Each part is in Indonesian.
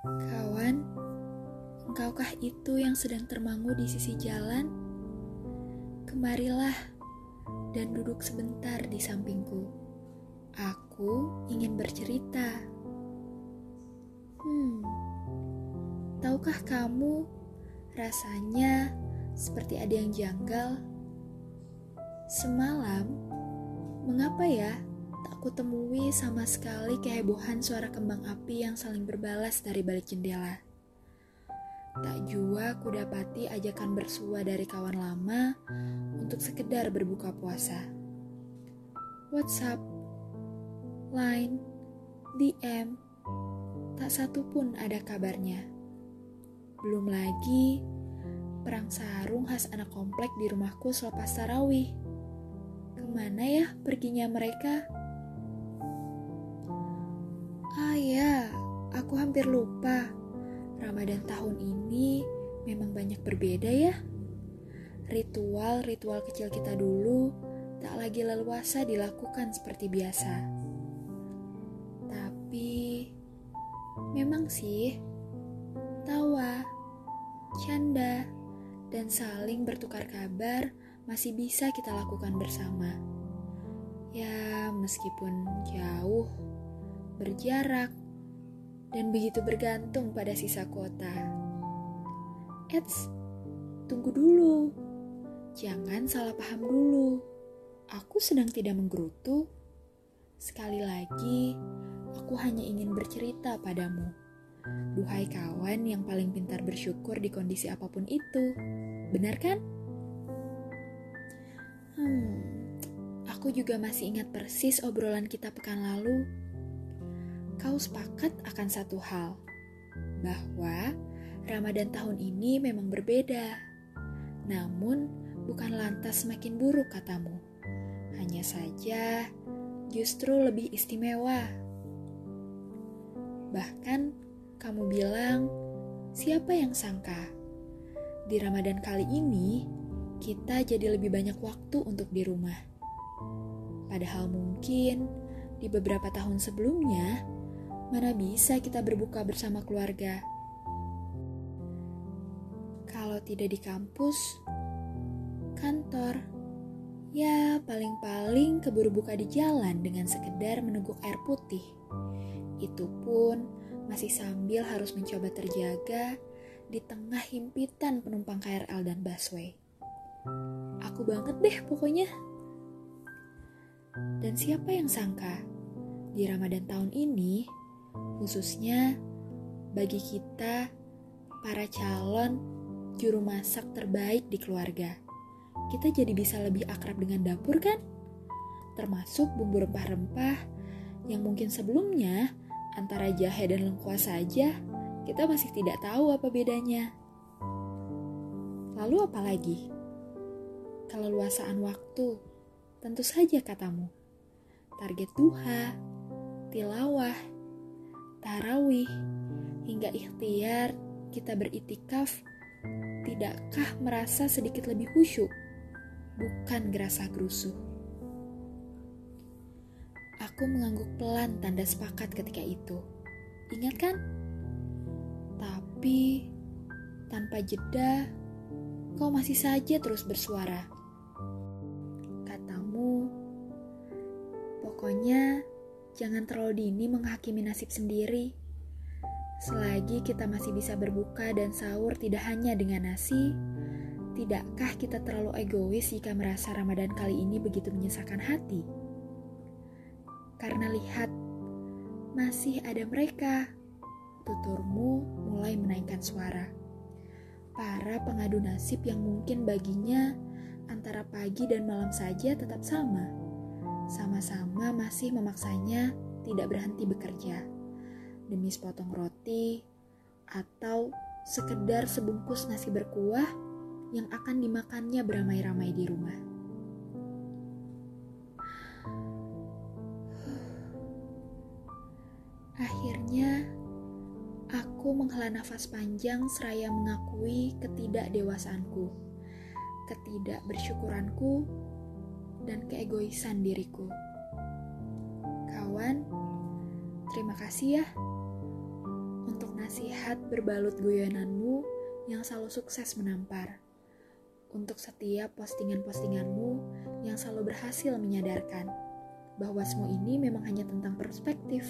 Kawan, engkaukah itu yang sedang termangu di sisi jalan? Kemarilah dan duduk sebentar di sampingku. Aku ingin bercerita. Hmm, tahukah kamu rasanya seperti ada yang janggal? Semalam, mengapa ya tak kutemui sama sekali kehebohan suara kembang api yang saling berbalas dari balik jendela? Tak jua kudapati ajakan bersua dari kawan lama untuk sekedar berbuka puasa. WhatsApp, Line, DM, tak satu pun ada kabarnya. Belum lagi perang sarung khas anak komplek di rumahku selepas tarawih. Ke mana ya perginya mereka? Hampir lupa. Ramadan tahun ini memang banyak berbeda ya. Ritual-ritual kecil kita dulu tak lagi leluasa dilakukan seperti biasa. Tapi memang sih tawa, canda, dan saling bertukar kabar masih bisa kita lakukan bersama. Ya, meskipun jauh berjarak, dan begitu bergantung pada sisa kuota. Eits, tunggu dulu. Jangan salah paham dulu. Aku sedang tidak menggerutu. Sekali lagi, aku hanya ingin bercerita padamu. Duhai kawan yang paling pintar bersyukur di kondisi apa pun itu. Benar kan? Hmm, aku juga masih ingat persis obrolan kita pekan lalu kau sepakat akan satu hal, bahwa Ramadan tahun ini memang berbeda. Namun, bukan lantas semakin buruk katamu. Hanya saja, justru lebih istimewa. Bahkan, kamu bilang, siapa yang sangka? Di Ramadan kali ini, kita jadi lebih banyak waktu untuk di rumah. Padahal mungkin di beberapa tahun sebelumnya, mana bisa kita berbuka bersama keluarga? Kalau tidak di kampus, kantor, ya paling-paling keburu buka di jalan dengan sekedar meneguk air putih. Itu pun masih sambil harus mencoba terjaga di tengah himpitan penumpang KRL dan busway. Aku banget deh pokoknya. Dan siapa yang sangka di Ramadan tahun ini khususnya bagi kita, para calon juru masak terbaik di keluarga. Kita jadi bisa lebih akrab dengan dapur kan? Termasuk bumbu rempah-rempah yang mungkin sebelumnya antara jahe dan lengkuas saja kita masih tidak tahu apa bedanya. Lalu apa lagi? Keleluasaan waktu, tentu saja katamu. Target duha, tilawah, tarawih, hingga ikhtiar kita beritikaf, tidakkah merasa sedikit lebih khusyuk? Bukan gerasa gerusuh. Aku mengangguk pelan tanda sepakat ketika itu. Ingat kan? Tapi tanpa jeda, kau masih saja terus bersuara. Katamu, pokoknya Jangan terlalu dini menghakimi nasib sendiri. Selagi kita masih bisa berbuka dan sahur tidak hanya dengan nasi, tidakkah kita terlalu egois jika merasa Ramadan kali ini begitu menyesakan hati? Karena lihat, masih ada mereka. Tuturmu mulai menaikkan suara. Para pengadu nasib yang mungkin baginya antara pagi dan malam saja tetap sama sama-sama masih memaksanya tidak berhenti bekerja demi sepotong roti atau sekedar sebungkus nasi berkuah yang akan dimakannya beramai-ramai di rumah. Akhirnya, aku menghela nafas panjang seraya mengakui ketidakdewasaanku, ketidakbersyukuranku dan keegoisan diriku. Kawan, terima kasih ya untuk nasihat berbalut guyonanmu yang selalu sukses menampar. Untuk setiap postingan-postinganmu yang selalu berhasil menyadarkan bahwa semua ini memang hanya tentang perspektif.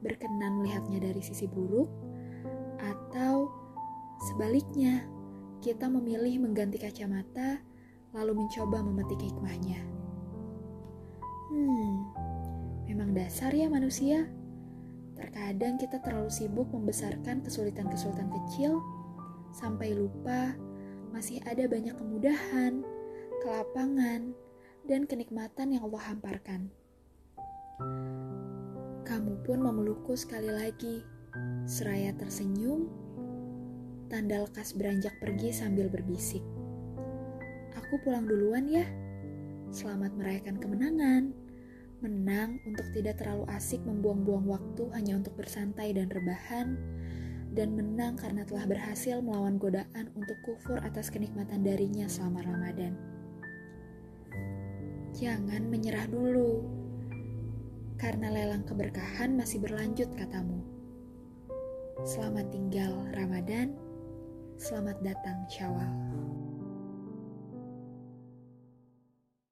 Berkenan melihatnya dari sisi buruk, atau sebaliknya, kita memilih mengganti kacamata lalu mencoba memetik hikmahnya. Hmm, memang dasar ya manusia. Terkadang kita terlalu sibuk membesarkan kesulitan-kesulitan kecil sampai lupa masih ada banyak kemudahan, kelapangan, dan kenikmatan yang Allah hamparkan. Kamu pun memelukku sekali lagi, seraya tersenyum, tanda lekas beranjak pergi sambil berbisik. Aku pulang duluan ya. Selamat merayakan kemenangan. Menang untuk tidak terlalu asik membuang-buang waktu hanya untuk bersantai dan rebahan, dan menang karena telah berhasil melawan godaan untuk kufur atas kenikmatan darinya selama Ramadan. Jangan menyerah dulu, karena lelang keberkahan masih berlanjut katamu. Selamat tinggal Ramadan, selamat datang Syawal.